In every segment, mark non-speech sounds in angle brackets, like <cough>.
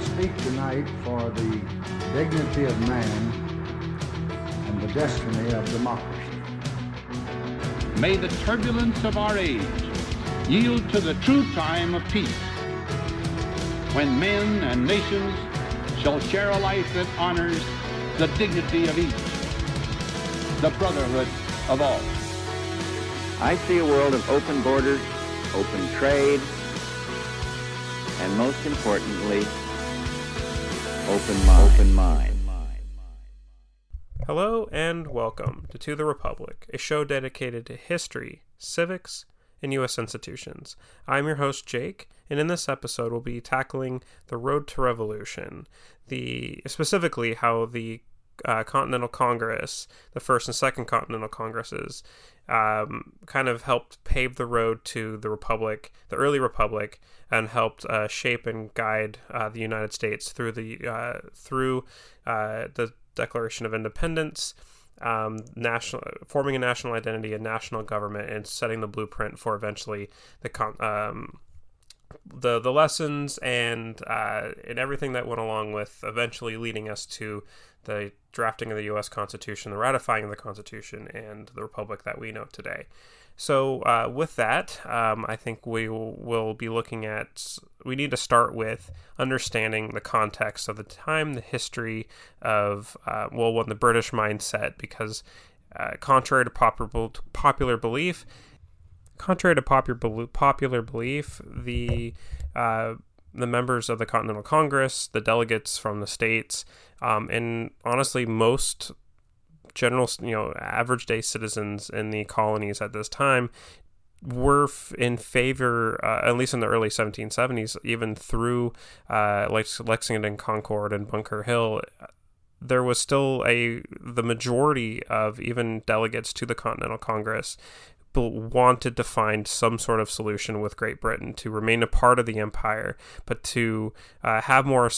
I speak tonight for the dignity of man and the destiny of democracy. May the turbulence of our age yield to the true time of peace, when men and nations shall share a life that honors the dignity of each, the brotherhood of all. I see a world of open borders, open trade, and most importantly, open mind. Open mind. Hello and welcome to To the Republic, a show dedicated to history, civics, and U.S. institutions. I'm your host, Jake, and in this episode, we'll be tackling the road to revolution, the specifically how the uh, Continental Congress, the first and second Continental Congresses, um, kind of helped pave the road to the Republic, the early Republic, and helped uh, shape and guide uh, the United States through the uh, through uh, the Declaration of Independence. Um, national forming a national identity, a national government, and setting the blueprint for eventually the con- um, the the lessons and uh, and everything that went along with eventually leading us to the drafting of the U.S. Constitution, the ratifying of the Constitution, and the republic that we know today. So, uh, with that, um, I think we will, be looking at. We need to start with understanding the context of the time, the history of, uh, well, when the British mindset, because uh, contrary to popular popular belief, contrary to popular popular belief, the uh, the members of the Continental Congress, the delegates from the states, um, and honestly, most general, you know, average day citizens in the colonies at this time were in favor, uh, at least in the early 1770s, even through uh, like Lexington, Concord, and Bunker Hill. There was still a the majority of even delegates to the Continental Congress wanted to find some sort of solution with Great Britain to remain a part of the empire, but to uh, have more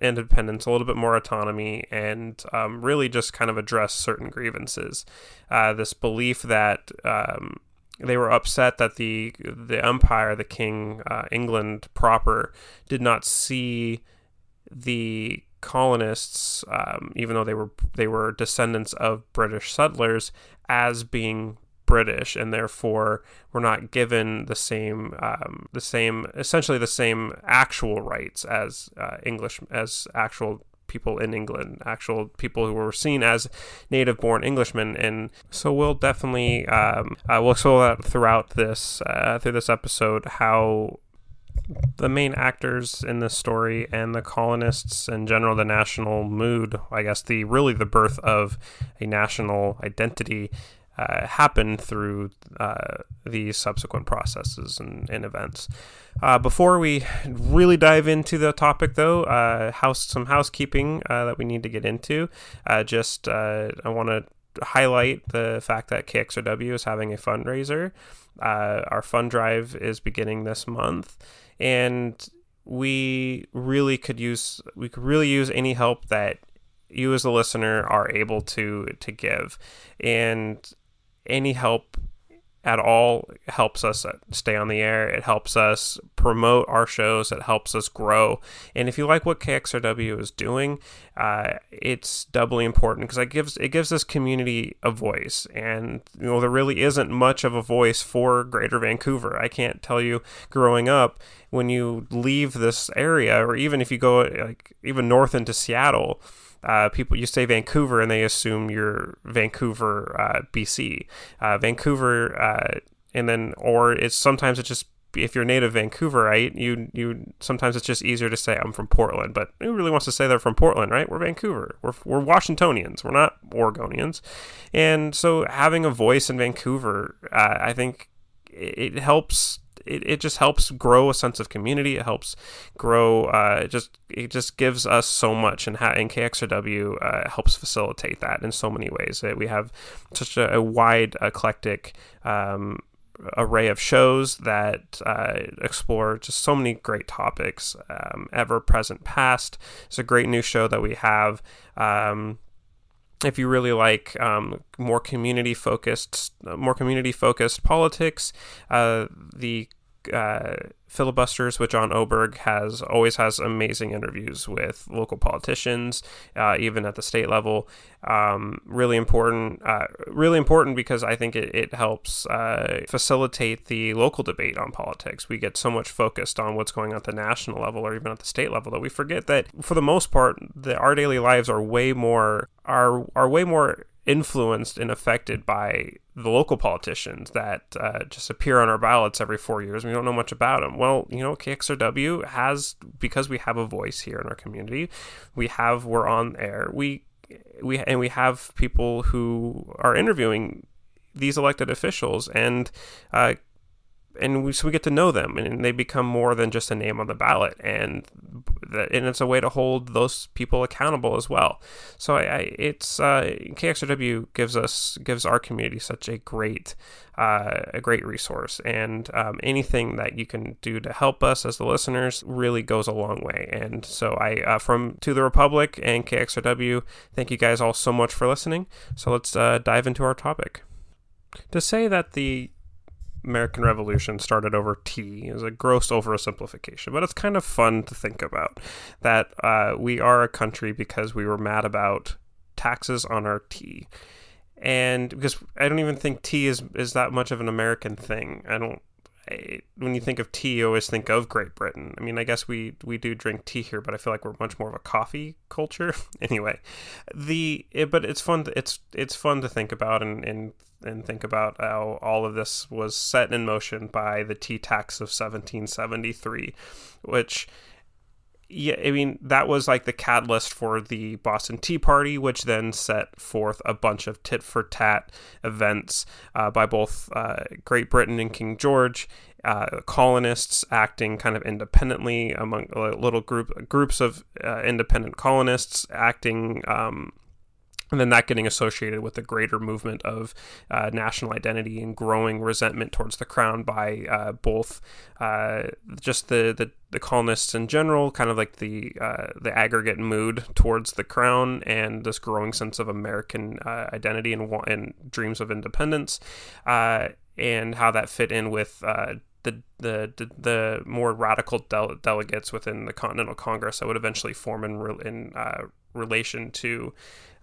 independence, a little bit more autonomy, and um, really just kind of address certain grievances. Uh, this belief that um, they were upset that the the empire, the king, uh, England proper, did not see the colonists, um, even though they were they were descendants of British settlers, as being British, and therefore we're not given the same, um, the same, essentially the same actual rights as uh, English, as actual people in England, actual people who were seen as native born Englishmen. And so we'll definitely, um, uh, we'll show that throughout this, uh, through this episode, how the main actors in this story and the colonists in general the national mood i guess the really the birth of a national identity uh, happen through uh, these subsequent processes and, and events. Uh, before we really dive into the topic, though, uh, house some housekeeping uh, that we need to get into. Uh, just I want to highlight the fact that KXRW is having a fundraiser. our fund drive is beginning this month, and we really could use we could really use any help that you as a listener are able to to give and any help at all helps us stay on the air. It helps us promote our shows. It helps us grow. And if you like what KXRW is doing, uh, it's doubly important because it gives it gives this community a voice. And you know there really isn't much of a voice for Greater Vancouver. I can't tell you growing up when you leave this area, or even if you go like even north into Seattle uh, people you say Vancouver and they assume you're Vancouver, uh, BC, uh, Vancouver, uh, and then or it's sometimes it's just if you're native Vancouverite, you you sometimes it's just easier to say I'm from Portland, but who really wants to say they're from Portland, right? We're Vancouver. We're we're Washingtonians. We're not Oregonians, and so having a voice in Vancouver, uh, I think it helps it, it just helps grow a sense of community. It helps grow. Uh, it just it just gives us so much, and, ha- and KXRW uh, helps facilitate that in so many ways. we have such a, a wide, eclectic. Um, array of shows that uh, explore just so many great topics, um, ever present, past. It's a great new show that we have. Um, if you really like um, more community focused, more community focused politics, uh, the uh, filibusters with John Oberg has always has amazing interviews with local politicians, uh, even at the state level. Um, really important, uh, really important because I think it, it helps uh, facilitate the local debate on politics. We get so much focused on what's going on at the national level or even at the state level that we forget that for the most part, the, our daily lives are way more are are way more influenced and affected by the local politicians that uh, just appear on our ballots every four years. We don't know much about them. Well, you know, KXRW has because we have a voice here in our community. We have we're on air. We we and we have people who are interviewing these elected officials and uh, and we, so we get to know them and they become more than just a name on the ballot and and it's a way to hold those people accountable as well. So I, I it's uh, KXRW gives us gives our community such a great uh, a great resource and um, anything that you can do to help us as the listeners really goes a long way. And so I uh, from to the Republic and KXRW thank you guys all so much for listening. So let's uh, dive into our topic. To say that the American Revolution started over tea is a gross oversimplification, but it's kind of fun to think about that uh, we are a country because we were mad about taxes on our tea. And because I don't even think tea is, is that much of an American thing. I don't when you think of tea, you always think of Great Britain. I mean, I guess we we do drink tea here, but I feel like we're much more of a coffee culture. <laughs> anyway, the it, but it's fun. To, it's it's fun to think about and and and think about how all of this was set in motion by the tea tax of 1773, which yeah, I mean, that was like the catalyst for the Boston Tea Party, which then set forth a bunch of tit for tat events uh, by both uh, Great Britain and King George. Uh, colonists acting kind of independently among little group groups of uh, independent colonists acting um, and then that getting associated with the greater movement of uh, national identity and growing resentment towards the crown by uh, both uh, just the, the, the colonists in general, kind of like the uh, the aggregate mood towards the crown, and this growing sense of American uh, identity and, and dreams of independence, uh, and how that fit in with the, the the more radical de- delegates within the Continental Congress that would eventually form in re- in relation to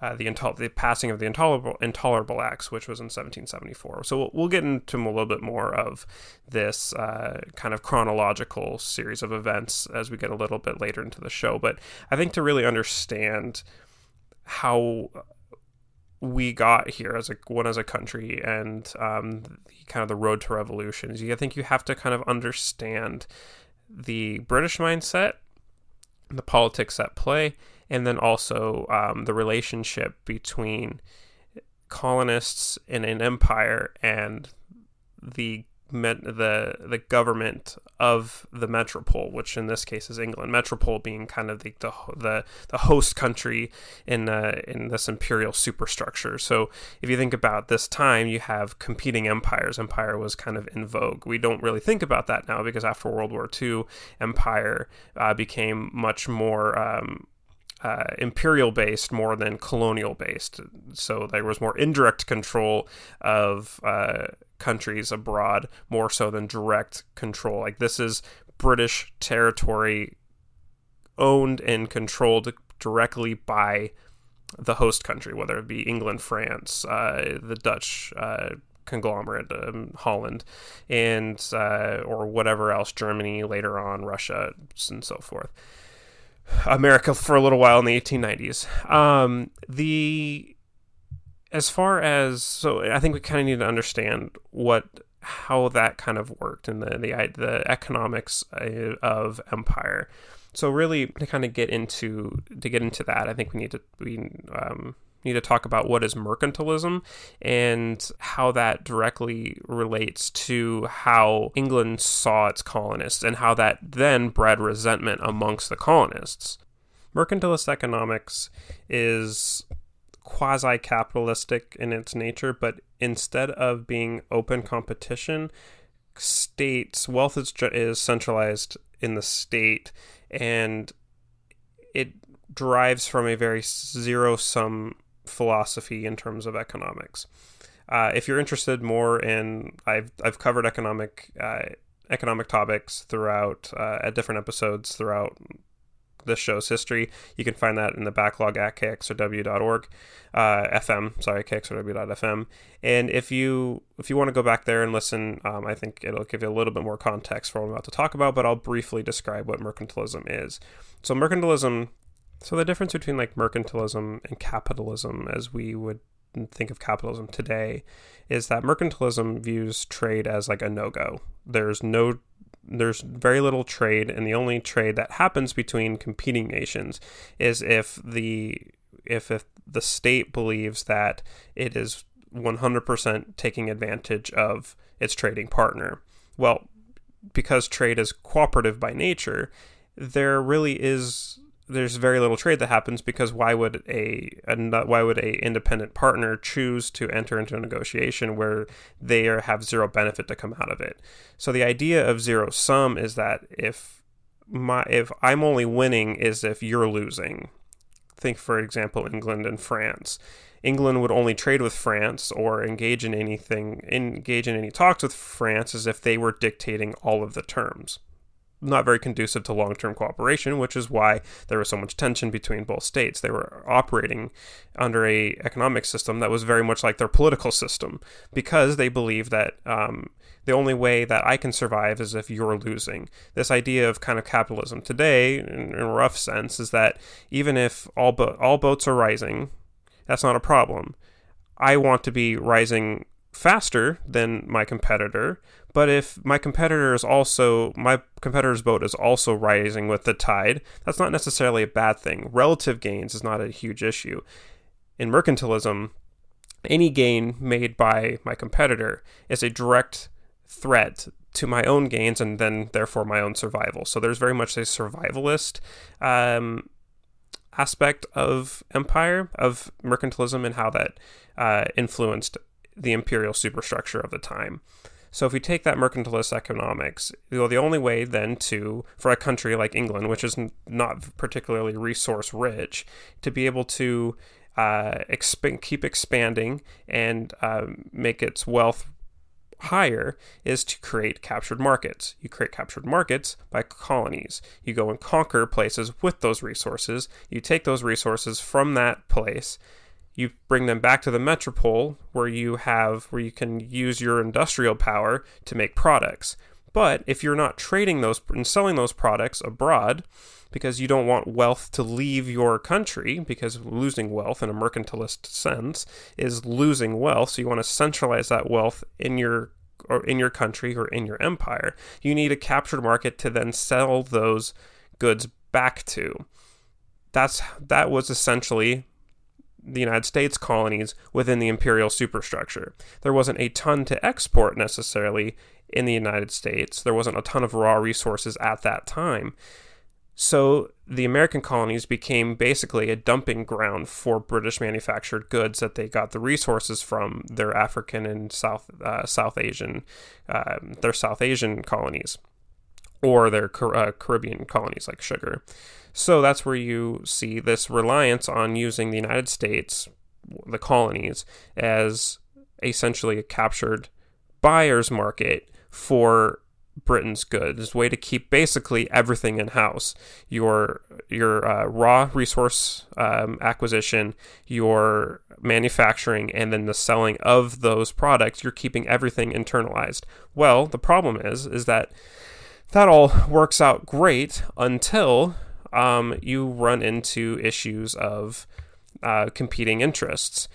uh, the, the passing of the Intolerable, Intolerable Acts, which was in 1774. So we'll, we'll get into a little bit more of this uh, kind of chronological series of events as we get a little bit later into the show. But I think to really understand how we got here as a one as a country and um, the, kind of the road to revolutions, I think you have to kind of understand the British mindset, the politics at play, and then also um, the relationship between colonists in an empire and the the the government of the metropole, which in this case is England. Metropole being kind of the the the, the host country in uh, in this imperial superstructure. So if you think about this time, you have competing empires. Empire was kind of in vogue. We don't really think about that now because after World War II, empire uh, became much more um, uh, imperial based more than colonial based. So there was more indirect control of uh, countries abroad more so than direct control. Like this is British territory owned and controlled directly by the host country, whether it be England, France, uh, the Dutch uh, conglomerate, um, Holland, and uh, or whatever else, Germany later on, Russia, and so forth. America for a little while in the 1890s. Um, the as far as so, I think we kind of need to understand what how that kind of worked and the the the economics uh, of empire. So really, to kind of get into to get into that, I think we need to we um, need to talk about what is mercantilism and how that directly relates to how England saw its colonists and how that then bred resentment amongst the colonists. Mercantilist economics is quasi capitalistic in its nature, but instead of being open competition, states wealth is, is centralized in the state and it derives from a very zero sum philosophy in terms of economics. Uh, if you're interested more in, I've, I've covered economic uh, economic topics throughout uh, at different episodes throughout this show's history. You can find that in the backlog at kxrw.org, uh, FM. Sorry, kxrw.fm. And if you if you want to go back there and listen, um, I think it'll give you a little bit more context for what I'm about to talk about. But I'll briefly describe what mercantilism is. So mercantilism. So the difference between like mercantilism and capitalism, as we would think of capitalism today is that mercantilism views trade as like a no-go. There's no there's very little trade and the only trade that happens between competing nations is if the if, if the state believes that it is 100% taking advantage of its trading partner. Well, because trade is cooperative by nature, there really is there's very little trade that happens because why would a, a why would a independent partner choose to enter into a negotiation where they are, have zero benefit to come out of it? So the idea of zero sum is that if my if I'm only winning is if you're losing. Think for example England and France. England would only trade with France or engage in anything engage in any talks with France as if they were dictating all of the terms not very conducive to long term cooperation, which is why there was so much tension between both states. They were operating under a economic system that was very much like their political system because they believed that um, the only way that I can survive is if you're losing. This idea of kind of capitalism today, in, in a rough sense, is that even if all bo- all boats are rising, that's not a problem. I want to be rising faster than my competitor, but if my competitor is also my competitor's boat is also rising with the tide, that's not necessarily a bad thing. Relative gains is not a huge issue. In mercantilism, any gain made by my competitor is a direct threat to my own gains and then therefore my own survival. So there's very much a survivalist um, aspect of empire, of mercantilism, and how that uh, influenced the imperial superstructure of the time. So if we take that mercantilist economics, well, the only way then to for a country like England, which is not particularly resource rich, to be able to uh, exp- keep expanding and uh, make its wealth higher is to create captured markets. You create captured markets by colonies. You go and conquer places with those resources. You take those resources from that place you bring them back to the metropole where you have where you can use your industrial power to make products. But if you're not trading those and selling those products abroad, because you don't want wealth to leave your country, because losing wealth in a mercantilist sense is losing wealth, so you want to centralize that wealth in your or in your country or in your empire. You need a captured market to then sell those goods back to. That's that was essentially the United States colonies within the imperial superstructure. There wasn't a ton to export necessarily in the United States, there wasn't a ton of raw resources at that time. So the American colonies became basically a dumping ground for British manufactured goods that they got the resources from their African and South uh, South Asian uh, their South Asian colonies or their uh, Caribbean colonies like sugar. So that's where you see this reliance on using the United States, the colonies, as essentially a captured buyer's market for Britain's goods, way to keep basically everything in house. Your your uh, raw resource um, acquisition, your manufacturing, and then the selling of those products. You're keeping everything internalized. Well, the problem is is that that all works out great until um, you run into issues of uh, competing interests.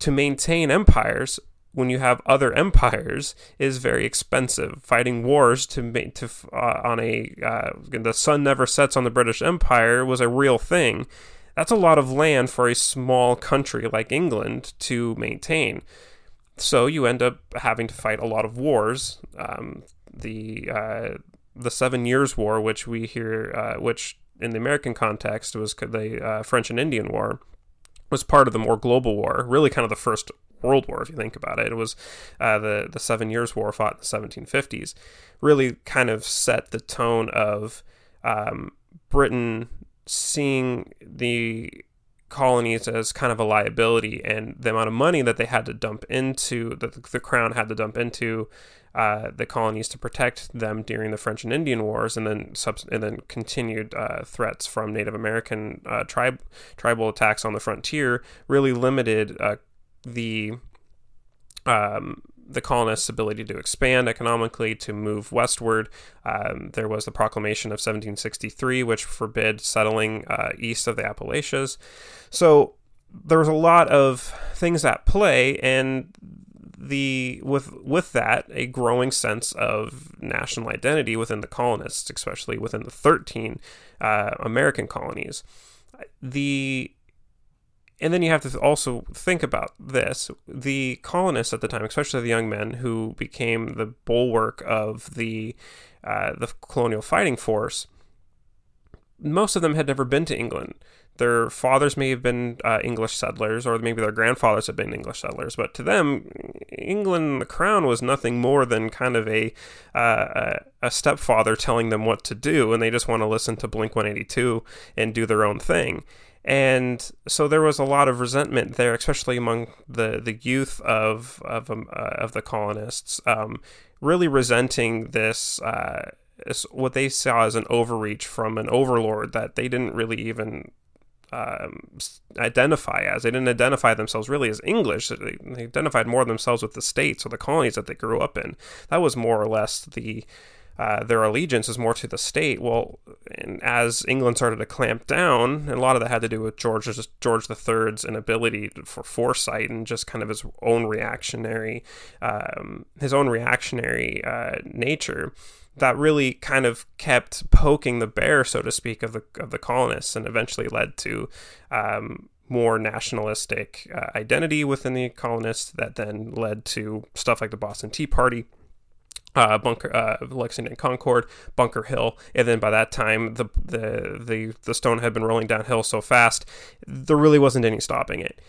To maintain empires, when you have other empires, is very expensive. Fighting wars to to uh, on a uh, the sun never sets on the British Empire was a real thing. That's a lot of land for a small country like England to maintain. So you end up having to fight a lot of wars. Um, the uh, the Seven Years' War, which we hear, uh, which in the American context was the uh, French and Indian War, was part of the more global war, really kind of the first World War, if you think about it. It was uh, the the Seven Years' War fought in the 1750s, really kind of set the tone of um, Britain seeing the colonies as kind of a liability and the amount of money that they had to dump into that the crown had to dump into uh, the colonies to protect them during the French and Indian Wars, and then and then continued uh, threats from Native American uh, tribe tribal attacks on the frontier really limited uh, the um, the colonists' ability to expand economically, to move westward. Um, there was the Proclamation of 1763, which forbid settling uh, east of the Appalachians. So there was a lot of things at play, and the with with that a growing sense of national identity within the colonists, especially within the 13 uh, American colonies. The and then you have to also think about this. The colonists at the time, especially the young men who became the bulwark of the uh, the colonial fighting force, most of them had never been to England. Their fathers may have been uh, English settlers, or maybe their grandfathers have been English settlers. But to them, England, and the crown, was nothing more than kind of a uh, a stepfather telling them what to do, and they just want to listen to Blink 182 and do their own thing and so there was a lot of resentment there, especially among the, the youth of of, um, uh, of the colonists, um, really resenting this, uh, what they saw as an overreach from an overlord that they didn't really even um, identify as. They didn't identify themselves really as English. They, they identified more themselves with the states or the colonies that they grew up in. That was more or less the uh, their allegiance is more to the state. Well, and as England started to clamp down, and a lot of that had to do with George's George III's inability for foresight and just kind of his own reactionary, um, his own reactionary uh, nature. That really kind of kept poking the bear, so to speak, of the of the colonists, and eventually led to um, more nationalistic uh, identity within the colonists. That then led to stuff like the Boston Tea Party uh, Bunker, uh, Lexington Concord, Bunker Hill, and then by that time the the the the stone had been rolling downhill so fast, there really wasn't any stopping it.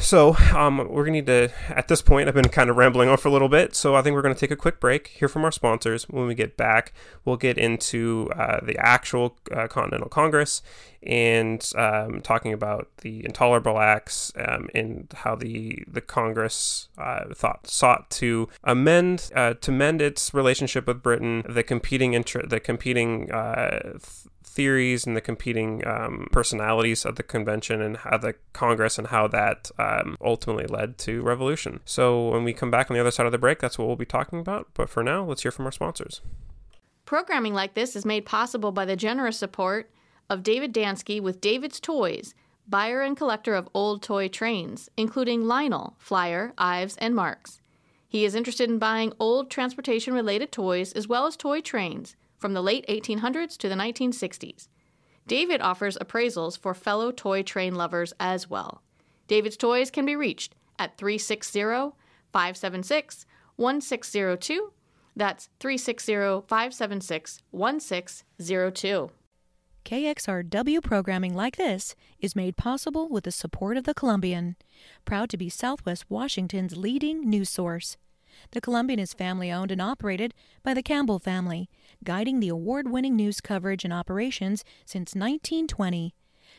So um, we're gonna need to. At this point, I've been kind of rambling on for a little bit, so I think we're gonna take a quick break, hear from our sponsors. When we get back, we'll get into uh, the actual uh, Continental Congress and um, talking about the intolerable acts um, and how the the Congress uh, thought sought to amend uh, to mend its relationship with Britain, the competing inter- the competing uh, th- theories and the competing um, personalities of the convention and how the Congress and how that um, ultimately led to revolution. So when we come back on the other side of the break, that's what we'll be talking about. But for now, let's hear from our sponsors. Programming like this is made possible by the generous support of David Dansky with David's Toys, buyer and collector of old toy trains, including Lionel, Flyer, Ives, and Marx. He is interested in buying old transportation related toys as well as toy trains from the late 1800s to the 1960s. David offers appraisals for fellow toy train lovers as well. David's Toys can be reached at 360 576 1602. That's 360 576 1602. KXRW programming like this is made possible with the support of the Columbian, proud to be Southwest Washington's leading news source. The Columbian is family owned and operated by the Campbell family, guiding the award winning news coverage and operations since 1920.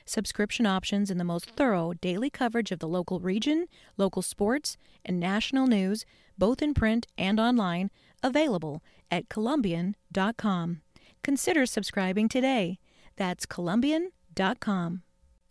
Subscription options and the most thorough daily coverage of the local region, local sports, and national news, both in print and online, available at Columbian.com. Consider subscribing today. That's Columbian.com.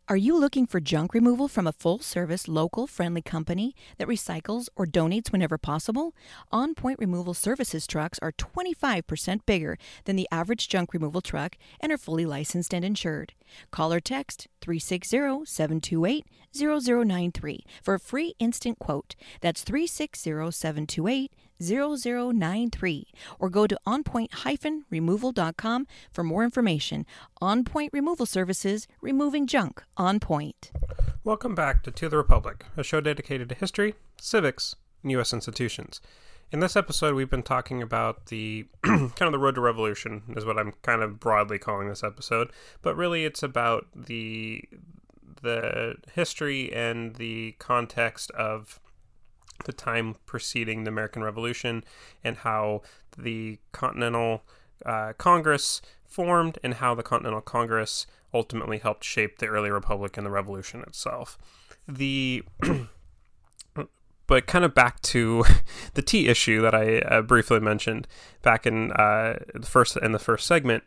Are you looking for junk removal from a full service, local, friendly company that recycles or donates whenever possible? On Point Removal Services trucks are 25% bigger than the average junk removal truck and are fully licensed and insured. Call or text 360 728 0093 for a free instant quote. That's 360 728 0093 or go to onpoint-removal.com for more information. On Point Removal Services, removing junk on point. Welcome back to To the Republic, a show dedicated to history, civics, and U.S. institutions. In this episode, we've been talking about the <clears throat> kind of the road to revolution, is what I'm kind of broadly calling this episode. But really, it's about the the history and the context of the time preceding the American Revolution and how the Continental uh, Congress formed and how the Continental Congress ultimately helped shape the early republic and the revolution itself. The <clears throat> but kind of back to <laughs> the tea issue that I uh, briefly mentioned back in uh, the first in the first segment.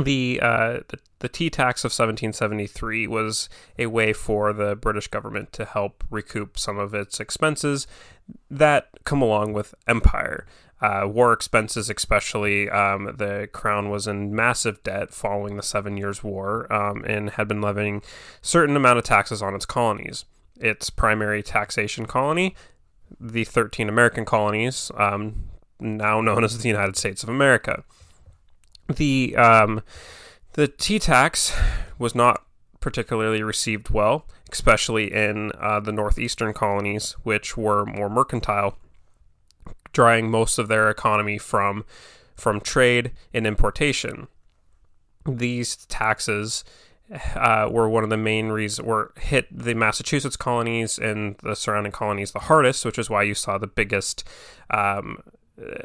The, uh, the tea tax of 1773 was a way for the British government to help recoup some of its expenses that come along with empire. Uh, war expenses, especially, um, the crown was in massive debt following the Seven Years' War um, and had been levying certain amount of taxes on its colonies its primary taxation colony, the 13 American colonies, um, now known as the United States of America. The um, the tea tax was not particularly received well, especially in uh, the northeastern colonies, which were more mercantile, drawing most of their economy from from trade and importation. These taxes uh, were one of the main reasons were hit the Massachusetts colonies and the surrounding colonies the hardest, which is why you saw the biggest um,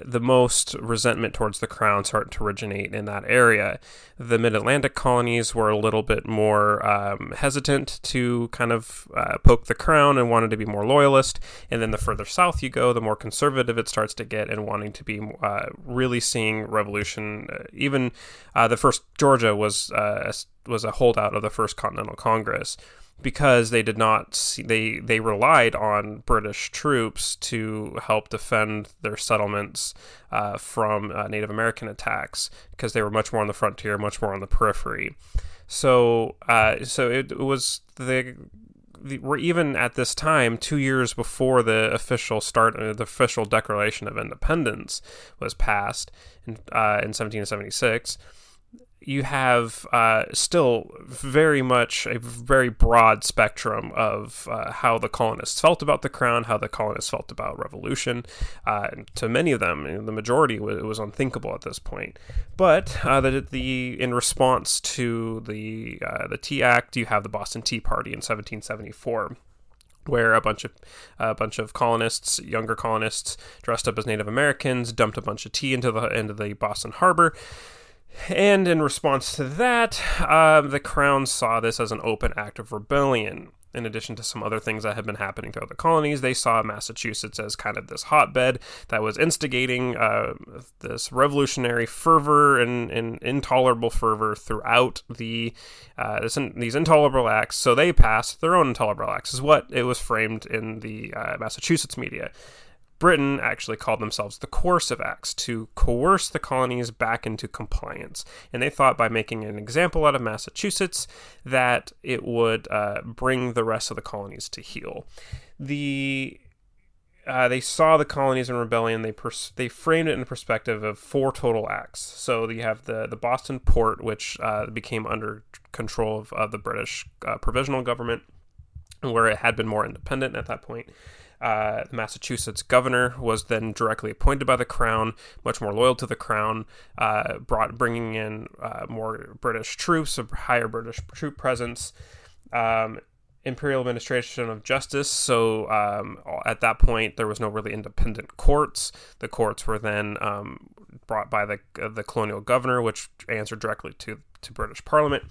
the most resentment towards the crown started to originate in that area. The mid Atlantic colonies were a little bit more um, hesitant to kind of uh, poke the crown and wanted to be more loyalist. And then the further south you go, the more conservative it starts to get and wanting to be uh, really seeing revolution. Uh, even uh, the first Georgia was uh, was a holdout of the first Continental Congress because they did not see, they they relied on British troops to help defend their settlements uh, from uh, Native American attacks because they were much more on the frontier, much more on the periphery. So uh, so it, was the, we're even at this time, two years before the official start, uh, the official Declaration of Independence was passed in, uh, in 1776 you have uh, still very much a very broad spectrum of uh, how the colonists felt about the crown, how the colonists felt about revolution. Uh, to many of them, the majority, it was unthinkable at this point. But uh, the, the in response to the uh, the Tea Act, you have the Boston Tea Party in 1774 where a bunch of a bunch of colonists, younger colonists, dressed up as Native Americans, dumped a bunch of tea into the into the Boston Harbor, and in response to that, uh, the Crown saw this as an open act of rebellion. In addition to some other things that had been happening throughout the colonies, they saw Massachusetts as kind of this hotbed that was instigating uh, this revolutionary fervor and, and, intolerable fervor throughout the uh, this, these intolerable acts. So they passed their own intolerable acts, is what it was framed in the uh, Massachusetts media. Britain actually called themselves the Coercive Acts to coerce the colonies back into compliance. And they thought by making an example out of Massachusetts that it would uh, bring the rest of the colonies to heel. The uh, they saw the colonies in rebellion. They pers- they framed it in the perspective of four total acts. So you have the the Boston port, which uh, became under control of, of the British uh, provisional government, where it had been more independent at that point. Uh, Massachusetts governor was then directly appointed by the crown, much more loyal to the crown, uh, brought bringing in uh, more British troops, a higher British troop presence. Um, Imperial Administration of Justice. So um, at that point, there was no really independent courts. The courts were then um, brought by the the colonial governor, which answered directly to to British Parliament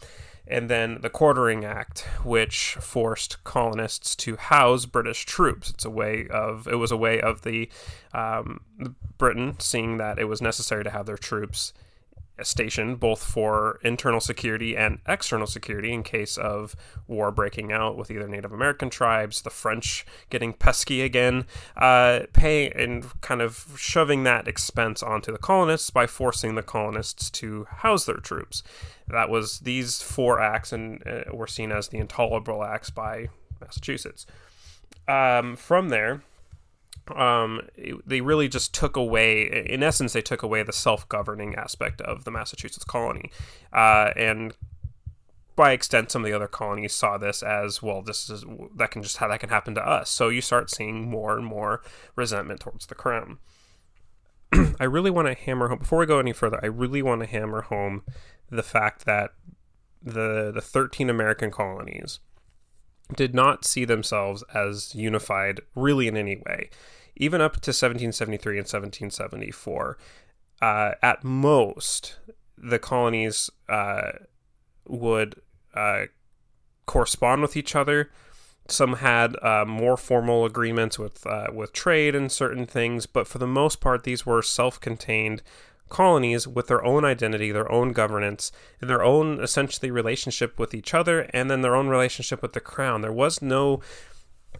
and then the Quartering Act, which forced colonists to house British troops. It's a way of it was a way of the um, Britain seeing that it was necessary to have their troops station both for internal security and external security in case of war breaking out with either Native American tribes, the French getting pesky again, uh, and kind of shoving that expense onto the colonists by forcing the colonists to house their troops. That was these four acts, and uh, were seen as the intolerable acts by Massachusetts. Um, from there, um, they really just took away, in essence, they took away the self-governing aspect of the Massachusetts colony, uh, and by extent, some of the other colonies saw this as well. This is that can just how that can happen to us. So you start seeing more and more resentment towards the crown. <clears throat> I really want to hammer home before we go any further. I really want to hammer home the fact that the the 13 American colonies did not see themselves as unified really in any way. Even up to 1773 and 1774, uh, at most, the colonies uh, would uh, correspond with each other, some had uh, more formal agreements with uh, with trade and certain things, but for the most part, these were self-contained colonies with their own identity, their own governance, and their own essentially relationship with each other, and then their own relationship with the crown. There was no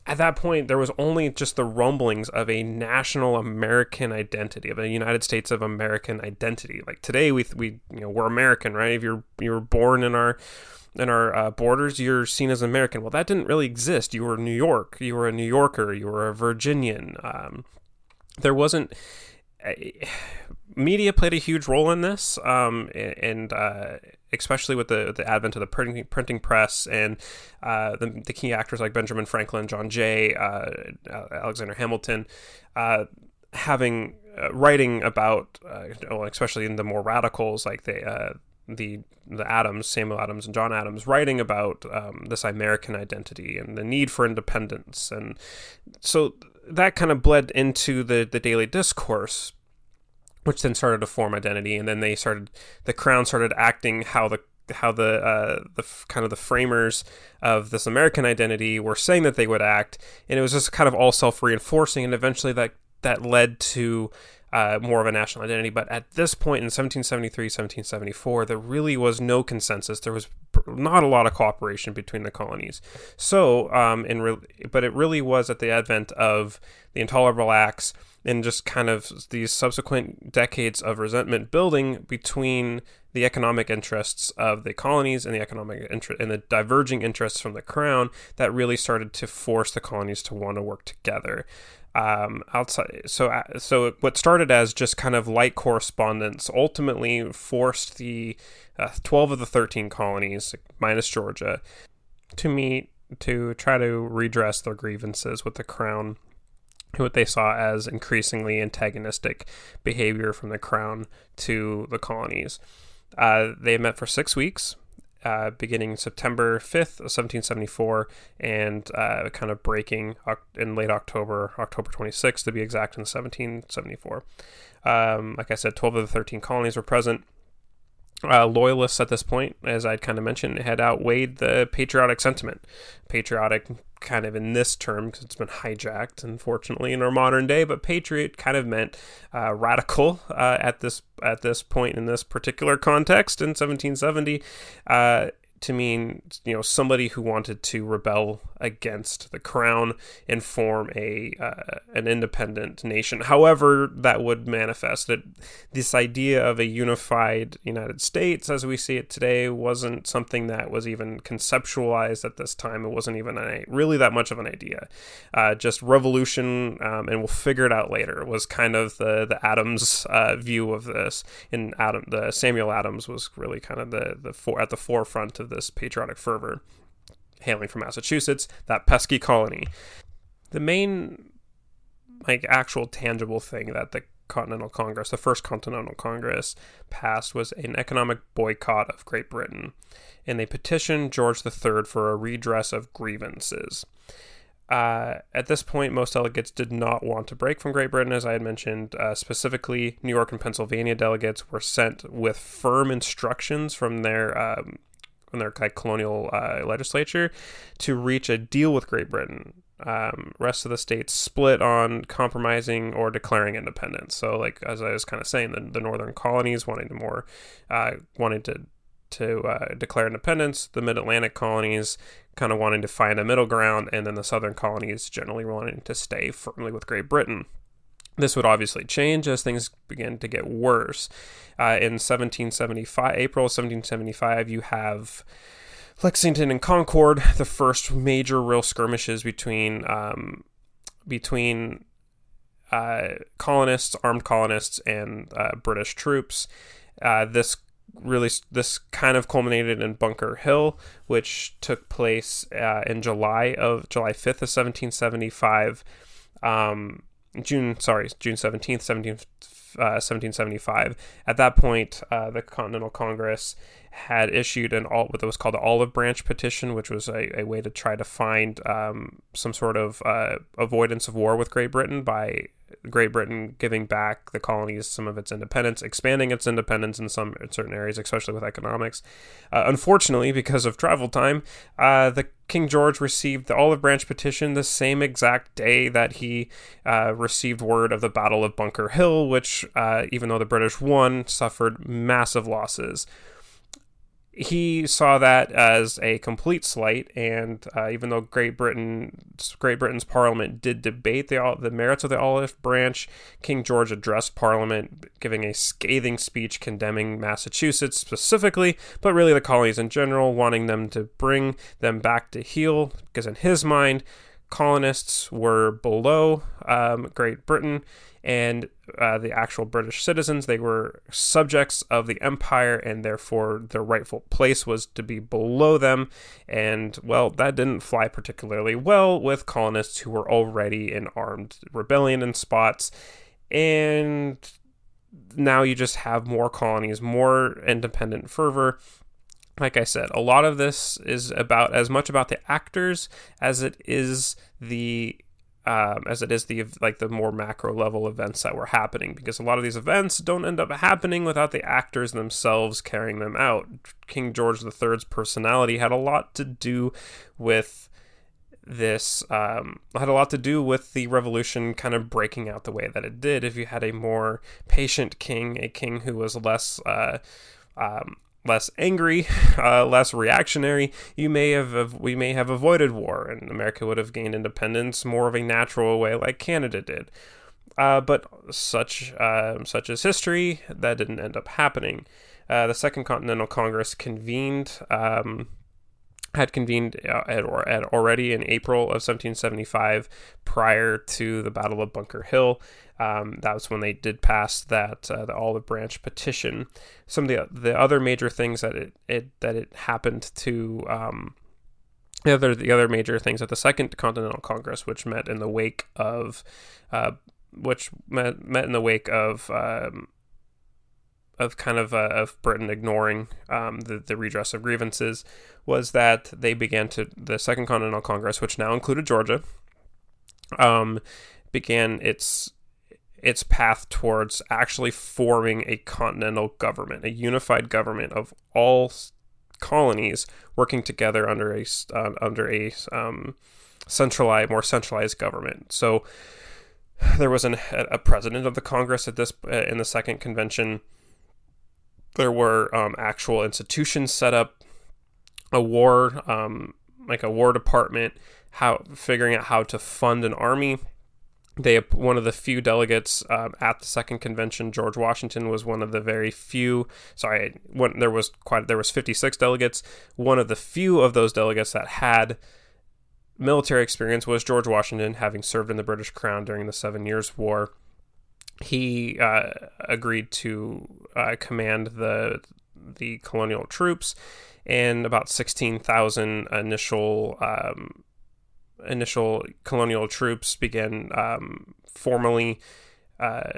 at that point there was only just the rumblings of a national american identity of a united states of american identity. Like today we we you know we're american right? If you're you were born in our in our uh, borders you're seen as american. Well that didn't really exist. You were new york. You were a new yorker. You were a virginian. Um, there wasn't media played a huge role in this, um, and uh, especially with the the advent of the printing, printing press and uh, the, the, key actors like Benjamin Franklin, John Jay, uh, Alexander Hamilton, uh, having uh, writing about, uh, especially in the more radicals like the the the Adams, Samuel Adams, and John Adams, writing about um, this American identity and the need for independence, and so that kind of bled into the the daily discourse which then started to form identity and then they started the crown started acting how the how the uh, the kind of the framers of this American identity were saying that they would act, and it was just kind of all self reinforcing, and eventually that that led to uh, more of a national identity. But at this point in 1773, 1774, there really was no consensus. There was not a lot of cooperation between the colonies. So, um, in re- but it really was at the advent of the Intolerable Acts and just kind of these subsequent decades of resentment building between the economic interests of the colonies and the economic and the diverging interests from the crown that really started to force the colonies to want to work together. Um, outside so uh, so what started as just kind of light correspondence ultimately forced the uh, 12 of the 13 colonies minus Georgia to meet to try to redress their grievances with the crown what they saw as increasingly antagonistic behavior from the crown to the colonies. Uh, they met for six weeks, uh, beginning September 5th of 1774 and uh, kind of breaking in late October, October 26th to be exact, in 1774. Um, like I said, 12 of the 13 colonies were present uh, loyalists at this point, as I'd kind of mentioned, had outweighed the patriotic sentiment. Patriotic, kind of in this term, because it's been hijacked, unfortunately, in our modern day. But patriot kind of meant uh, radical uh, at this at this point in this particular context in 1770 to mean you know somebody who wanted to rebel against the crown and form a uh, an independent nation. However, that would manifest that this idea of a unified United States, as we see it today, wasn't something that was even conceptualized at this time. It wasn't even a, really that much of an idea. Uh, just revolution, um, and we'll figure it out later. Was kind of the the Adams uh, view of this. And Adam, the Samuel Adams was really kind of the the for, at the forefront of this patriotic fervor, hailing from Massachusetts, that pesky colony. The main, like, actual tangible thing that the Continental Congress, the first Continental Congress, passed was an economic boycott of Great Britain, and they petitioned George III for a redress of grievances. Uh, at this point, most delegates did not want to break from Great Britain, as I had mentioned. Uh, specifically, New York and Pennsylvania delegates were sent with firm instructions from their um, in their like, colonial uh, legislature to reach a deal with Great Britain. Um, rest of the states split on compromising or declaring independence. So, like as I was kind of saying, the, the northern colonies wanting to more uh, wanting to to uh, declare independence, the mid Atlantic colonies kind of wanting to find a middle ground, and then the southern colonies generally wanting to stay firmly with Great Britain. This would obviously change as things began to get worse. Uh, in 1775, April 1775, you have Lexington and Concord, the first major real skirmishes between um, between uh, colonists, armed colonists, and uh, British troops. Uh, this really this kind of culminated in Bunker Hill, which took place uh, in July of July 5th of 1775. Um, June, sorry, June 17th, 17, uh, 1775. At that point, uh, the Continental Congress had issued an all what was called the Olive Branch Petition, which was a, a way to try to find um, some sort of uh, avoidance of war with Great Britain by Great Britain giving back the colonies some of its independence, expanding its independence in some in certain areas, especially with economics. Uh, unfortunately, because of travel time, uh, the King George received the Olive Branch petition the same exact day that he uh, received word of the Battle of Bunker Hill, which, uh, even though the British won, suffered massive losses he saw that as a complete slight, and uh, even though Great Britain, Great Britain's Parliament did debate the the merits of the Olive Branch, King George addressed Parliament, giving a scathing speech condemning Massachusetts specifically, but really the colonies in general, wanting them to bring them back to heel, because in his mind, colonists were below um, Great Britain and uh, the actual British citizens. They were subjects of the empire, and therefore their rightful place was to be below them. And well, that didn't fly particularly well with colonists who were already in armed rebellion in spots. And now you just have more colonies, more independent fervor. Like I said, a lot of this is about as much about the actors as it is the um, as it is the like the more macro level events that were happening because a lot of these events don't end up happening without the actors themselves carrying them out. King George III's personality had a lot to do with this um, had a lot to do with the revolution kind of breaking out the way that it did. If you had a more patient king, a king who was less uh, um, less angry, <laughs> uh, less reactionary, you may have we may have avoided war, and America would have gained independence more of a natural way, like Canada did. Uh, but such uh, such is history. That didn't end up happening. Uh, the Second Continental Congress convened. Um, had convened uh, at, at already in April of 1775 prior to the Battle of Bunker Hill. Um, that was when they did pass that uh, the olive branch petition. Some of the the other major things that it, it that it happened to um, the other the other major things at the Second Continental Congress, which met in the wake of uh, which met, met in the wake of um, of kind of uh, of Britain ignoring um, the the redress of grievances, was that they began to the Second Continental Congress, which now included Georgia, um, began its its path towards actually forming a continental government, a unified government of all colonies working together under a uh, under a um, centralized, more centralized government. So there was an, a president of the Congress at this uh, in the second convention. There were um, actual institutions set up, a war um, like a war department, how figuring out how to fund an army. They one of the few delegates uh, at the second convention george washington was one of the very few sorry when there was quite there was 56 delegates. One of the few of those delegates that had military experience was george washington having served in the british crown during the seven years war he uh, agreed to uh, command the the colonial troops and about 16,000 initial um, initial colonial troops began um, formally uh,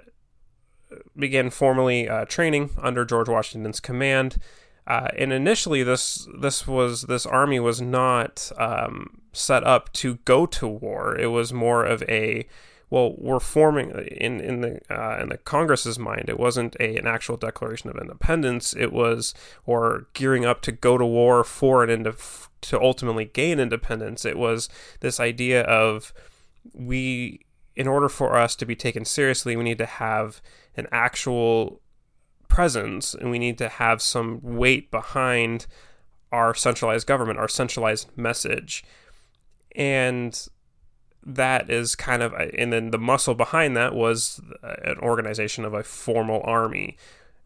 began formally uh, training under George Washington's command. Uh, and initially, this this was this army was not um, set up to go to war. It was more of a well, we're forming in in the uh, in the Congress's mind. It wasn't a an actual Declaration of Independence. It was or gearing up to go to war for an end to ultimately gain independence. It was this idea of we, in order for us to be taken seriously, we need to have an actual presence, and we need to have some weight behind our centralized government, our centralized message, and that is kind of and then the muscle behind that was an organization of a formal army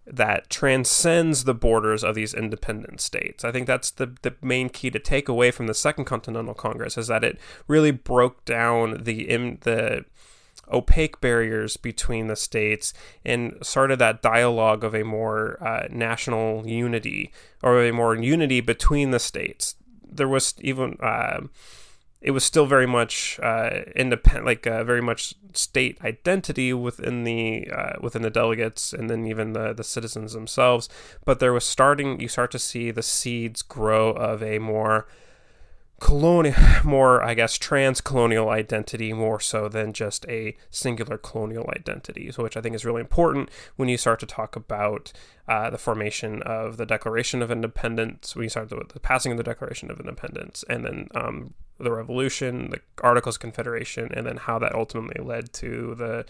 that transcends the borders of these independent states. I think that's the, the main key to take away from the Second Continental Congress is that it really broke down the the opaque barriers between the states and started that dialogue of a more uh, national unity or a more unity between the states. There was even uh, it was still very much uh, independent, like uh, very much state identity within the uh, within the delegates, and then even the the citizens themselves. But there was starting, you start to see the seeds grow of a more colonial, more I guess trans-colonial identity more so than just a singular colonial identity, so which I think is really important when you start to talk about uh, the formation of the Declaration of Independence. When you start with the passing of the Declaration of Independence, and then um, the Revolution, the Articles of Confederation, and then how that ultimately led to the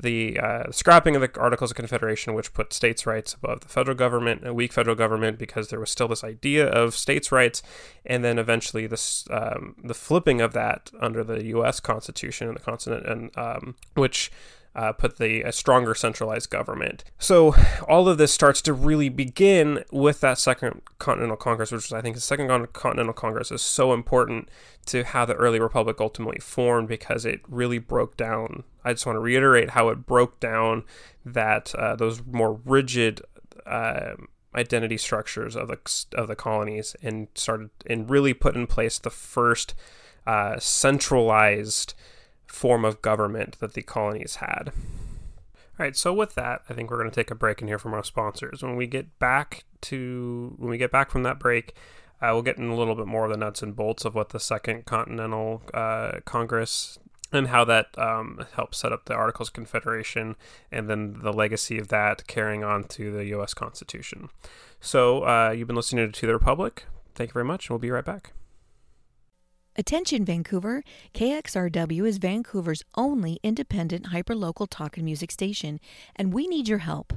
the uh, scrapping of the Articles of Confederation, which put states' rights above the federal government, a weak federal government, because there was still this idea of states' rights, and then eventually this um, the flipping of that under the U.S. Constitution and the continent, and um, which uh, put the a stronger centralized government. So all of this starts to really begin with that Second Continental Congress, which I think the Second Continental Congress is so important to how the early republic ultimately formed because it really broke down. I just want to reiterate how it broke down that uh, those more rigid. Uh, identity structures of the of the colonies and started and really put in place the first uh, centralized form of government that the colonies had. All right, so with that, I think we're going to take a break and hear from our sponsors. When we get back to when we get back from that break, uh, we'll get in a little bit more of the nuts and bolts of what the Second Continental uh, Congress and how that um, helped set up the Articles of Confederation, and then the legacy of that carrying on to the U.S. Constitution. So uh, you've been listening to the Republic. Thank you very much, and we'll be right back. Attention, Vancouver! KXRW is Vancouver's only independent hyperlocal talk and music station, and we need your help.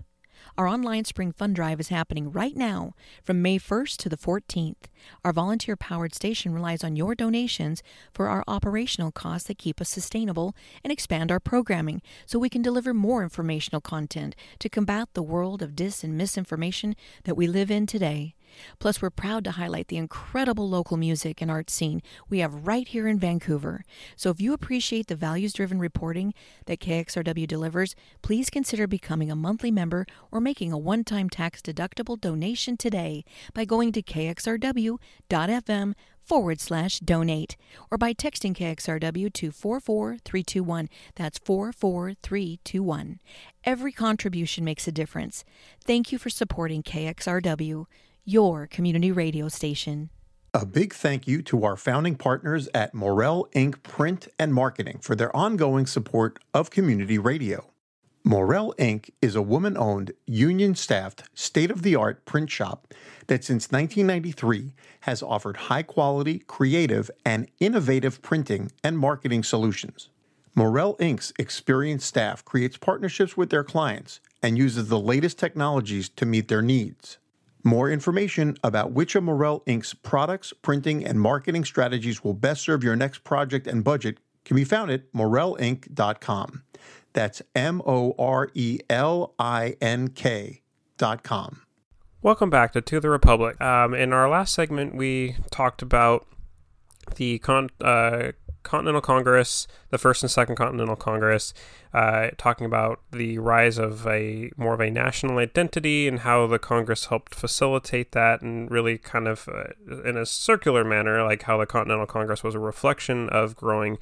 Our online spring fund drive is happening right now from May 1st to the 14th. Our volunteer powered station relies on your donations for our operational costs that keep us sustainable and expand our programming so we can deliver more informational content to combat the world of dis and misinformation that we live in today. Plus, we're proud to highlight the incredible local music and art scene we have right here in Vancouver. So, if you appreciate the values driven reporting that KXRW delivers, please consider becoming a monthly member or making a one time tax deductible donation today by going to kxrw.fm forward slash donate or by texting KXRW to 44321. That's 44321. Every contribution makes a difference. Thank you for supporting KXRW your community radio station. A big thank you to our founding partners at Morel Ink. Print and Marketing for their ongoing support of community radio. Morel Ink. is a woman owned, union staffed, state of the art print shop that since 1993 has offered high quality, creative, and innovative printing and marketing solutions. Morel Ink.'s experienced staff creates partnerships with their clients and uses the latest technologies to meet their needs. More information about which of Morel Ink.'s products, printing, and marketing strategies will best serve your next project and budget can be found at morelink.com. That's M O R E L I N K.com. Welcome back to To the Republic. Um, in our last segment, we talked about the con- uh, Continental Congress, the first and second Continental Congress, uh, talking about the rise of a more of a national identity and how the Congress helped facilitate that, and really kind of uh, in a circular manner, like how the Continental Congress was a reflection of growing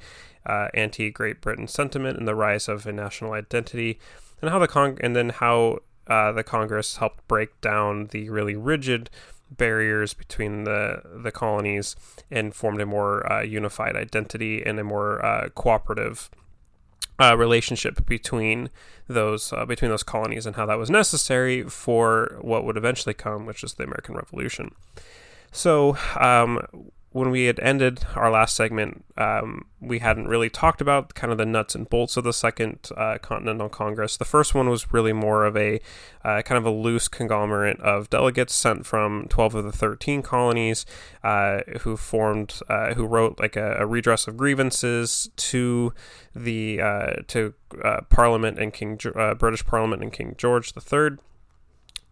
uh, anti Great Britain sentiment and the rise of a national identity, and how the Cong and then how uh, the Congress helped break down the really rigid barriers between the the colonies and formed a more uh, unified identity and a more uh, cooperative uh, relationship between those uh, between those colonies and how that was necessary for what would eventually come, which is the American Revolution. So um, when we had ended our last segment, um, we hadn't really talked about kind of the nuts and bolts of the Second uh, Continental Congress. The first one was really more of a uh, kind of a loose conglomerate of delegates sent from 12 of the 13 colonies uh, who formed, uh, who wrote like a, a, redress of grievances to the uh, to uh, Parliament and King British Parliament and King George III.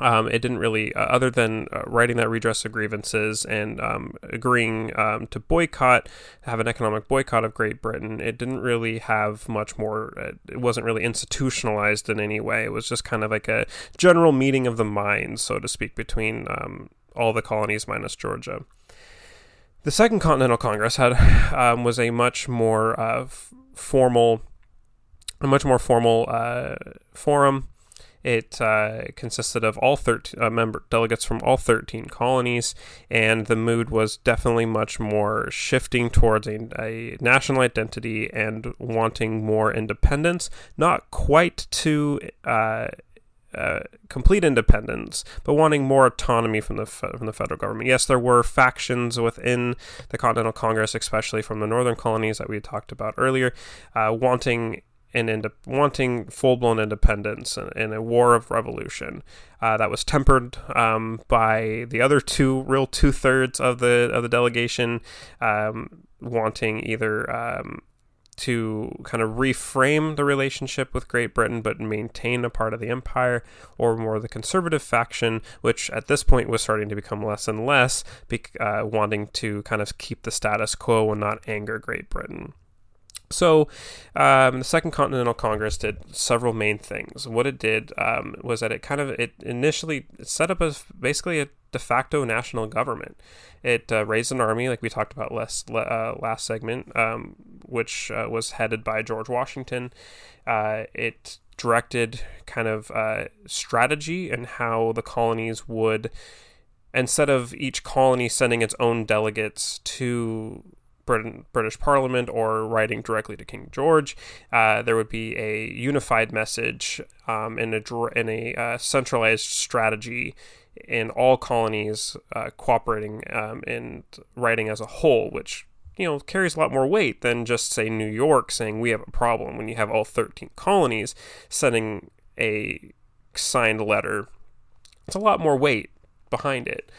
Um, it didn't really, uh, other than uh, writing that redress of grievances and um, agreeing um, to boycott, have an economic boycott of Great Britain, it didn't really have much more. Uh, it wasn't really institutionalized in any way. It was just kind of like a general meeting of the minds, so to speak, between um, all the colonies minus Georgia. The Second Continental Congress had um, was a much more uh, formal, a much more formal uh, forum It uh, consisted of all 13 uh, member delegates from all 13 colonies, and the mood was definitely much more shifting towards a, a national identity and wanting more independence. Not quite to uh, uh, complete independence, but wanting more autonomy from the from the federal government. Yes, there were factions within the Continental Congress, especially from the northern colonies that we talked about earlier, uh, wanting an ind- wanting full blown independence and a war of revolution uh, that was tempered um, by the other two real two thirds of the of the delegation um, wanting either um, to kind of reframe the relationship with Great Britain but maintain a part of the empire, or more the conservative faction, which at this point was starting to become less and less, uh, wanting to kind of keep the status quo and not anger Great Britain. So, um, the Second Continental Congress did several main things. What it did um, was that it kind of it initially set up as basically a de facto national government. It uh, raised an army, like we talked about last uh, last segment, um, which uh, was headed by George Washington. Uh, it directed kind of uh, strategy and how the colonies would, instead of each colony sending its own delegates to British Parliament or writing directly to King George, uh, there would be a unified message um, in a a uh, centralized strategy in all colonies uh, cooperating um, and writing as a whole, which you know carries a lot more weight than just say New York saying we have a problem when you have all 13 colonies sending a signed letter. It's a lot more weight behind it.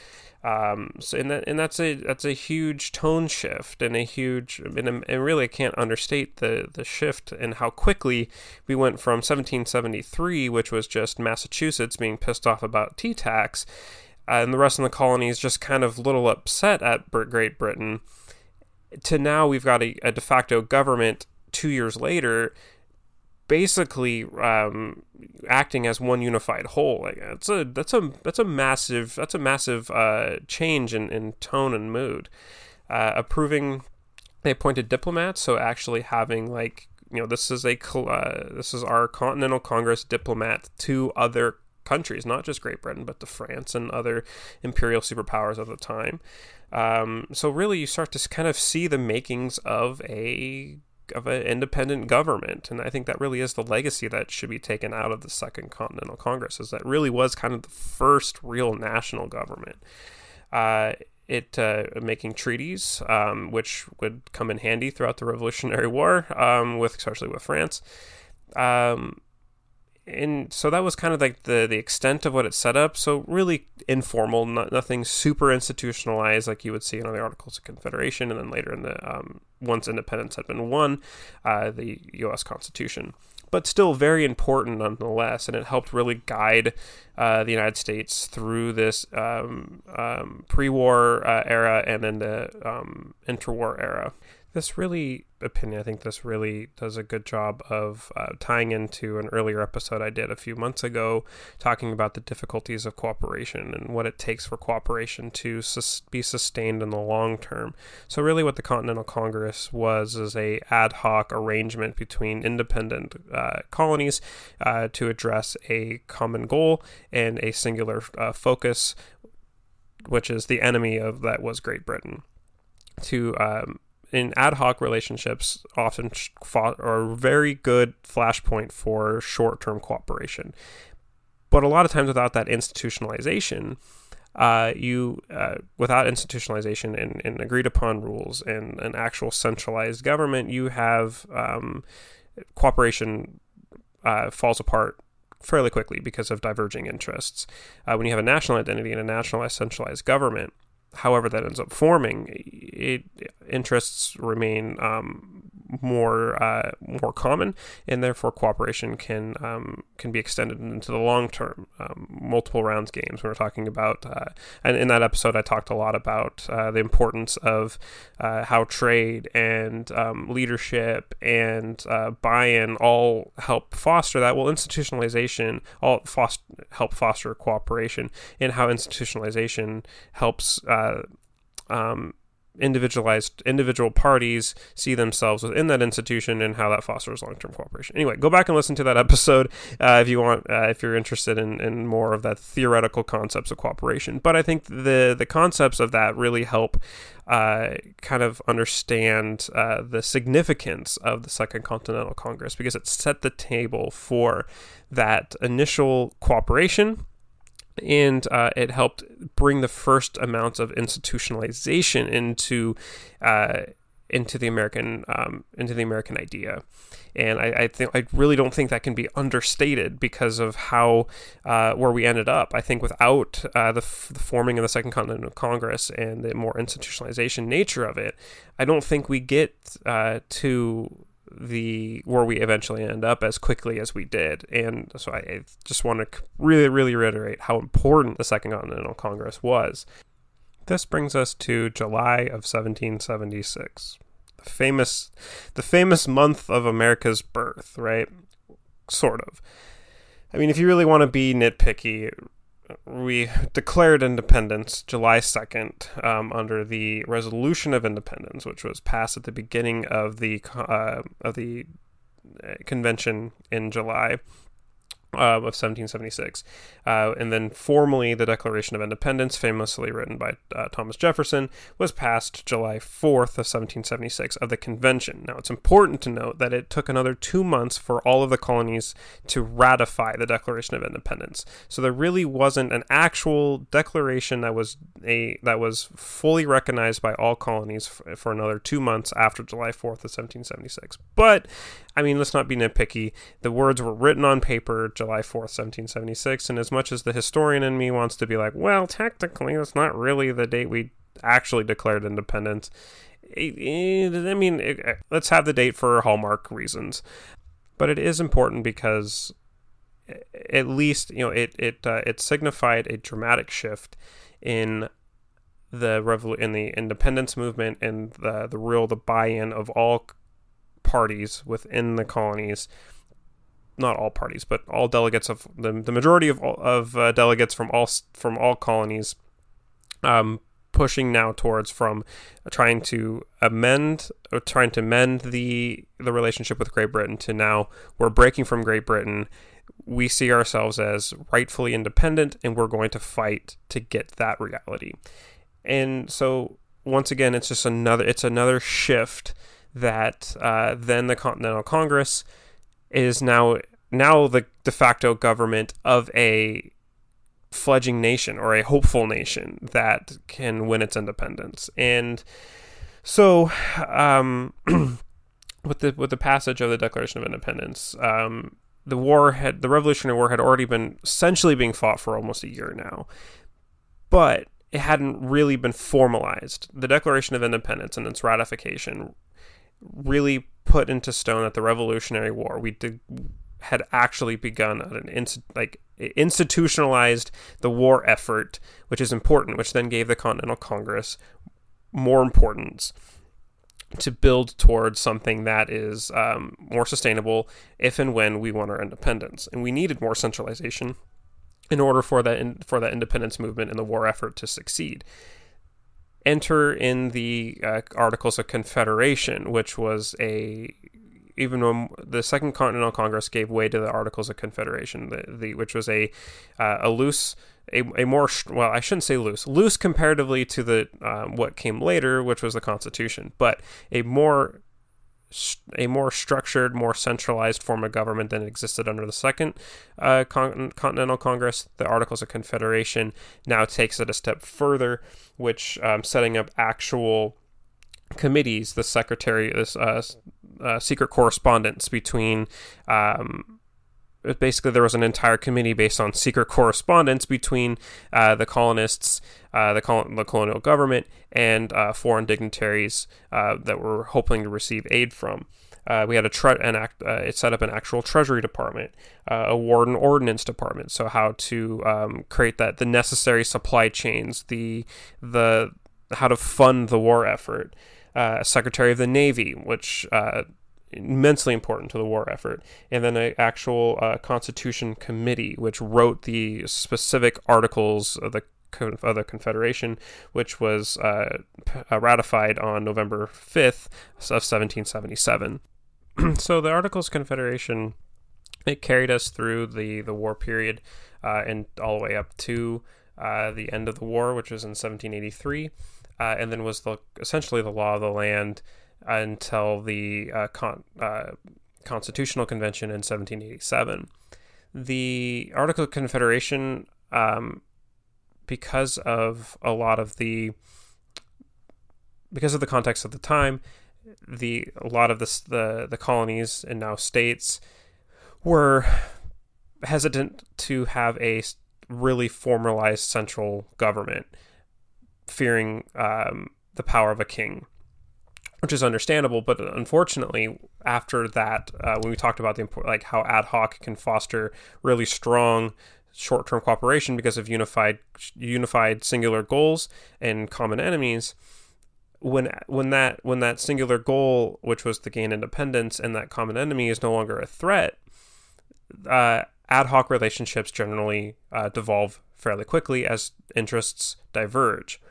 Um, so and that and that's a that's a huge tone shift and a huge and, and really I can't understate the the shift and how quickly we went from 1773, which was just Massachusetts being pissed off about tea tax, uh, and the rest of the colonies just kind of little upset at Great Britain, to now we've got a, a de facto government two years later basically um, acting as one unified whole. Like that's a that's a that's a massive that's a massive uh, change in, in tone and mood. Uh, approving, they appointed diplomats, so actually having like you know this is a uh, this is our Continental Congress diplomat to other countries, not just Great Britain, but to France and other imperial superpowers of the time. Um, so really, you start to kind of see the makings of a of an independent government. And I think that really is the legacy that should be taken out of the Second Continental Congress, is that really was kind of the first real national government. Uh, it uh, making treaties, um, which would come in handy throughout the Revolutionary War, um, with especially with France. Um, and so that was kind of like the the extent of what it set up. So really informal, not, nothing super institutionalized like you would see in the Articles of Confederation, and then later in the um, once independence had been won, uh, the U.S. Constitution. But still very important nonetheless, and it helped really guide uh, the United States through this um, um, pre-war uh, era and then the um, interwar era this really opinion i think this really does a good job of uh, tying into an earlier episode i did a few months ago talking about the difficulties of cooperation and what it takes for cooperation to sus- be sustained in the long term. So really what the continental congress was is a ad hoc arrangement between independent uh, colonies uh, to address a common goal and a singular uh, focus which is the enemy of that was great britain to um, in ad hoc relationships often are a very good flashpoint for short-term cooperation. But a lot of times without that institutionalization uh, you uh, without institutionalization and, and, agreed upon rules and an actual centralized government you have um, cooperation uh, falls apart fairly quickly because of diverging interests. Uh, when you have a national identity and a nationalized centralized government however that ends up forming, it, interests remain um, more uh, more common, and therefore cooperation can um, can be extended into the long term, um, multiple rounds games. When we're talking about, uh, and in that episode, I talked a lot about uh, the importance of uh, how trade and um, leadership and uh, buy-in all help foster that. Well, institutionalization all foster, help foster cooperation, and how institutionalization helps uh, um, individualized individual parties see themselves within that institution and how that fosters long-term cooperation. Anyway go back and listen to that episode uh, if you want uh, if you're interested in, in more of that theoretical concepts of cooperation. But i think the the concepts of that really help uh, kind of understand uh, the significance of the second continental congress because it set the table for that initial cooperation and uh, it helped bring the first amounts of institutionalization into uh, into the American um, into the American idea. And I, I, think I really don't think that can be understated because of how uh, where we ended up. I think without uh, the, f- the, forming of the Second Continental Congress and the more institutionalization nature of it, I don't think we get uh, to the where we eventually end up as quickly as we did. And so I just want to really, really reiterate how important the Second Continental Congress was. This brings us to July of 1776, the famous, the famous month of America's birth, right? Sort of. I mean, if you really want to be nitpicky, we declared independence July 2nd um, under the Resolution of Independence, which was passed at the beginning of the uh, of the uh, convention in July uh, of 1776. Uh, and then formally, the Declaration of Independence, famously written by uh, Thomas Jefferson, was passed July 4th of 1776 of the convention. Now, it's important to note that it took another two months for all of the colonies to ratify the Declaration of Independence. So there really wasn't an actual declaration that was a that was fully recognized by all colonies for, for another two months after July 4th of 1776. But I mean, let's not be nitpicky. The words were written on paper July 4th, 1776, and as much as the historian in me wants to be like, well, technically, that's not really the date we actually declared independence. I mean, let's have the date for Hallmark reasons. But it is important because at least, you know, it it uh, it signified a dramatic shift in the revol- in the independence movement and the the real the buy-in of all parties within the colonies not all parties, but all delegates of the, the majority of of uh, delegates from all from all colonies, um, pushing now towards from trying to amend or trying to mend the the relationship with Great Britain to now we're breaking from Great Britain. We see ourselves as rightfully independent, and we're going to fight to get that reality. And so once again, it's just another it's another shift that uh, then the Continental Congress is now now the de facto government of a fledging nation or a hopeful nation that can win its independence. And so, um, <clears throat> with the with the passage of the Declaration of Independence, um, the war had the Revolutionary War had already been essentially being fought for almost a year now, but it hadn't really been formalized. The Declaration of Independence and its ratification really put into stone that the Revolutionary War we did had actually begun at an like institutionalized the war effort, which is important, which then gave the Continental Congress more importance to build towards something that is um, more sustainable if and when we want our independence. And we needed more centralization in order for that in, for that independence movement and the war effort to succeed enter in the uh, Articles of Confederation, which was a even when the Second Continental Congress gave way to the Articles of Confederation, the, the which was a uh, a loose a, a more well I shouldn't say loose loose comparatively to the um, what came later, which was the Constitution, but a more a more structured, more centralized form of government than existed under the Second uh, Con- Continental Congress. The Articles of Confederation now takes it a step further, which um, setting up actual committees, the secretary, this uh, uh, secret correspondence between um, basically there was an entire committee based on secret correspondence between uh, the colonists, uh, the, col- the, colonial government, and uh, foreign dignitaries uh, that were hoping to receive aid from. Uh, we had a tre- an act. Uh, it set up an actual Treasury Department, a War and Ordnance Department. So how to um, create that the necessary supply chains, the the how to fund the war effort. Secretary of the Navy, which immensely important to the war effort, and then an actual uh, Constitution Committee, which wrote the specific articles of the of the Confederation, which was uh, uh ratified on November 5th of 1777. <clears throat> so the Articles of Confederation it carried us through the the war period uh, and all the way up to uh, the end of the war, which was in 1783, uh, and then was the essentially the law of the land until the uh, con- uh, Constitutional Convention in 1787. The Article of Confederation, um, because of a lot of the because of the context of the time, the a lot of the the, the colonies and now states were hesitant to have a really formalized central government, fearing um, the power of a king, which is understandable. But unfortunately, after that, uh, when we talked about the like how ad hoc can foster really strong short-term cooperation because of unified unified singular goals and common enemies when when that when that singular goal which was to gain independence and that common enemy is no longer a threat uh, ad hoc relationships generally uh, devolve fairly quickly as interests diverge,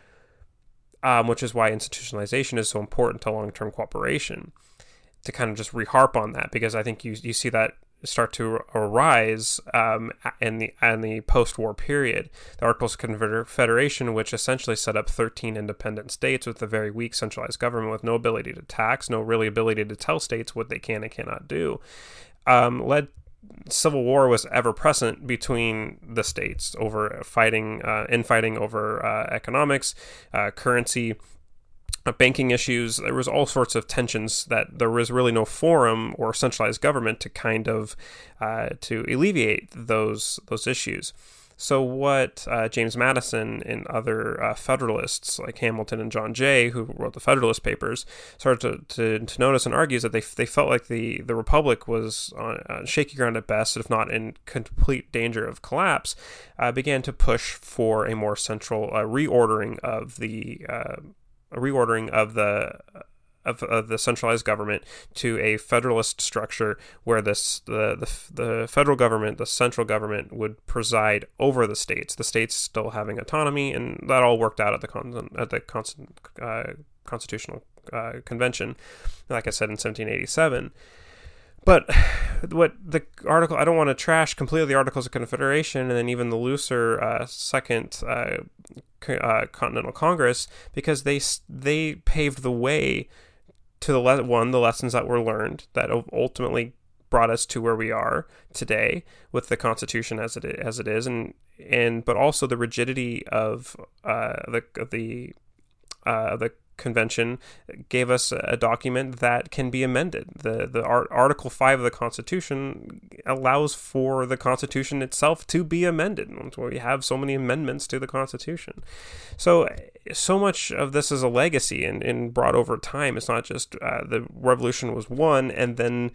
um, which is why institutionalization is so important to long term cooperation. To kind of just reharp on that, because I think you, you see that start to arise um, in the in the post-war period. The Articles of Confederation, which essentially set up 13 independent states with a very weak centralized government with no ability to tax, no really ability to tell states what they can and cannot do, um, led civil war was ever present between the states over fighting, uh, infighting over uh, economics, uh, currency, uh, banking issues. There was all sorts of tensions that there was really no forum or centralized government to kind of uh, to alleviate those those issues. So, what uh, James Madison and other uh, Federalists like Hamilton and John Jay, who wrote the Federalist Papers, started to, to, to notice and argue is that they, they felt like the, the Republic was on uh, shaky ground at best, if not in complete danger of collapse, uh, began to push for a more central uh, reordering of the uh, reordering of the of, of, the centralized government to a federalist structure where this the, the the federal government, the central government, would preside over the states. The states still having autonomy, and that all worked out at the con- at the constant, uh, constitutional uh, convention, like I said in 1787. But what the article, I don't want to trash completely the Articles of Confederation and then even the looser uh, Second uh, uh, Continental Congress because they they paved the way to the le- one the lessons that were learned that ultimately brought us to where we are today with the Constitution as it is, as it is, and and but also the rigidity of uh, the the uh, the convention gave us a document that can be amended. The the Article Five of the Constitution allows for the Constitution itself to be amended. That's why we have so many amendments to the Constitution. So so much of this is a legacy and, and brought over time. It's not just uh, the revolution was won and then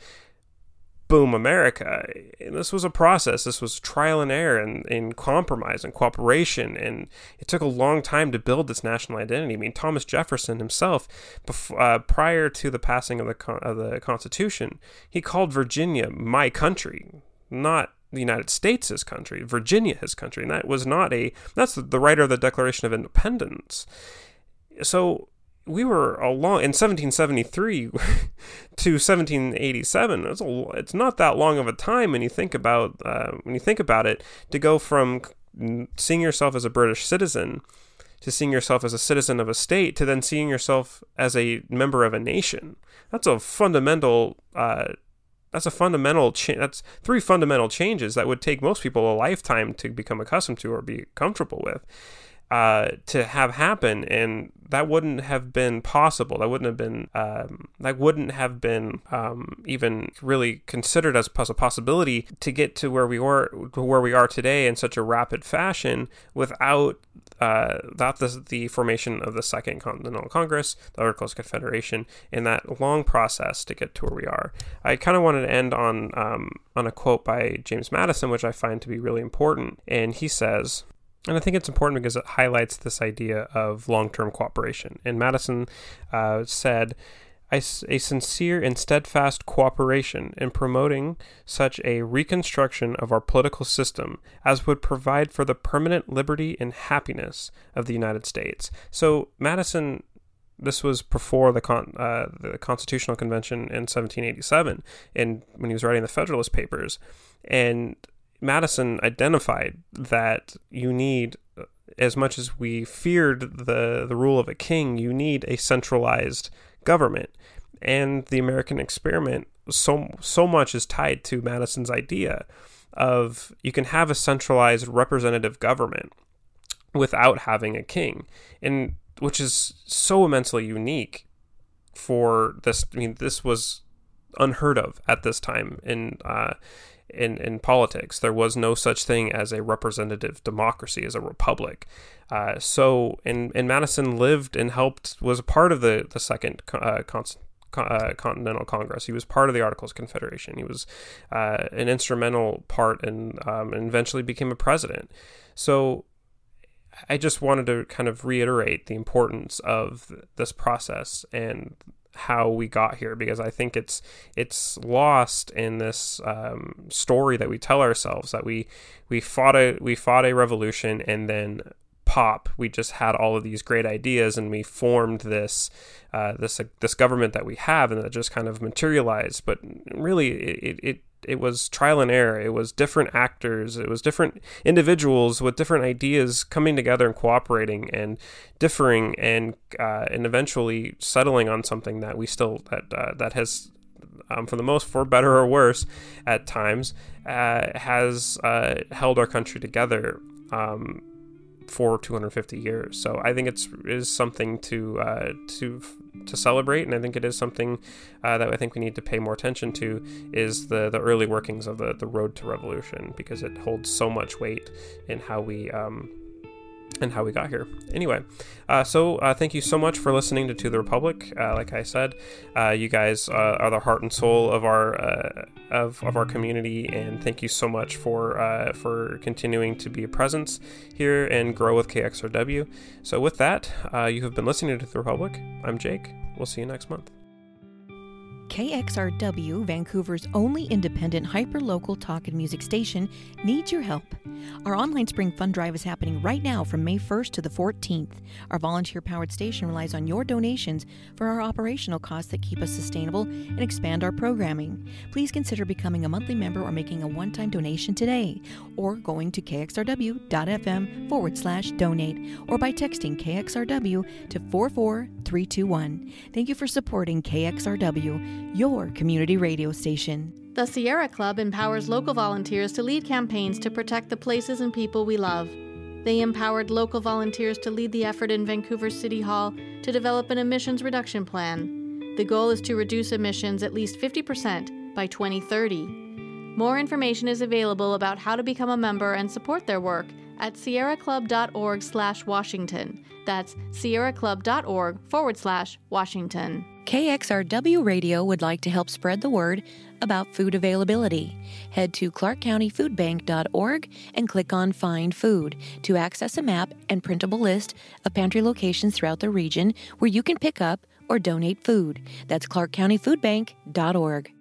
boom, America. And this was a process. This was trial and error and, and compromise and cooperation. And it took a long time to build this national identity. I mean, Thomas Jefferson himself, before, uh, prior to the passing of the, of the Constitution, he called Virginia my country, not the United States his country, Virginia his country. And that was not a, that's the writer of the Declaration of Independence. So we were a long in 1773 <laughs> to 1787 it's, a, it's not that long of a time when you think about uh, when you think about it to go from seeing yourself as a british citizen to seeing yourself as a citizen of a state to then seeing yourself as a member of a nation. That's a fundamental uh, that's a fundamental change that's three fundamental changes that would take most people a lifetime to become accustomed to or be comfortable with uh, to have happen, and that wouldn't have been possible. That wouldn't have been um, that wouldn't have been um, even really considered as a possibility to get to where we were where we are today in such a rapid fashion without uh, without the, the formation of the Second Continental Congress, the Articles of Confederation, and that long process to get to where we are. I kind of wanted to end on um, on a quote by James Madison, which I find to be really important, and he says. And I think it's important because it highlights this idea of long term cooperation. And Madison uh, said, a, sincere and steadfast cooperation in promoting such a reconstruction of our political system as would provide for the permanent liberty and happiness of the United States. So Madison this was before the con- uh, the Constitutional Convention in 1787, and when he was writing the Federalist Papers, and Madison identified that you need, as much as we feared the the rule of a king, you need a centralized government, and the American experiment so so much is tied to Madison's idea of you can have a centralized representative government without having a king, and which is so immensely unique for this. I mean, this was unheard of at this time in uh, in in politics. There was no such thing as a representative democracy, as a republic. Uh, so, and and Madison lived and helped was a part of the the second uh, uh, Continental Congress. He was part of the Articles of Confederation. He was uh, an instrumental part and, um, and eventually became a president. So I just wanted to kind of reiterate the importance of this process and how we got here because I think it's it's lost in this um, story that we tell ourselves that we we fought a we fought a revolution and then pop we just had all of these great ideas and we formed this uh, this uh, this government that we have and that just kind of materialized. But really it, it it was trial and error. It was different actors. It was different individuals with different ideas coming together and cooperating and differing and uh, and eventually settling on something that we still that uh, that has. Um, for the most, for better or worse, at times, uh, has uh, held our country together um, for 250 years. So I think it's is something to uh, to to celebrate, and I think it is something uh, that I think we need to pay more attention to is the the early workings of the the road to revolution because it holds so much weight in how we. Um, and how we got here. Anyway, uh, so uh, thank you so much for listening to To the Republic. Uh, like I said, uh, you guys uh, are the heart and soul of our uh, of, of our community, and thank you so much for for continuing to be a presence here and grow with KXRW. So with that, you have been listening to The Republic. I'm Jake. We'll see you next month. KXRW, Vancouver's only independent hyper-local talk and music station, needs your help. Our online spring fund drive is happening right now from May 1st to the 14th. Our volunteer-powered station relies on your donations for our operational costs that keep us sustainable and expand our programming. Please consider becoming a monthly member or making a one-time donation today, or going to kxrw.fm forward slash donate, or by texting KXRW to 44321. Thank you for supporting KXRW your community radio station. The Sierra Club empowers local volunteers to lead campaigns to protect the places and people we love. They empowered local volunteers to lead the effort in Vancouver City Hall to develop an emissions reduction plan. The goal is to reduce emissions at least 50% by 2030. More information is available about how to become a member and support their work at sierraclub.org/washington. That's sierraclub.org forward slash Washington. KXRW Radio would like to help spread the word about food availability. Head to clarkcountyfoodbank.org and click on Find Food to access a map and printable list of pantry locations throughout the region where you can pick up or donate food. That's clarkcountyfoodbank.org.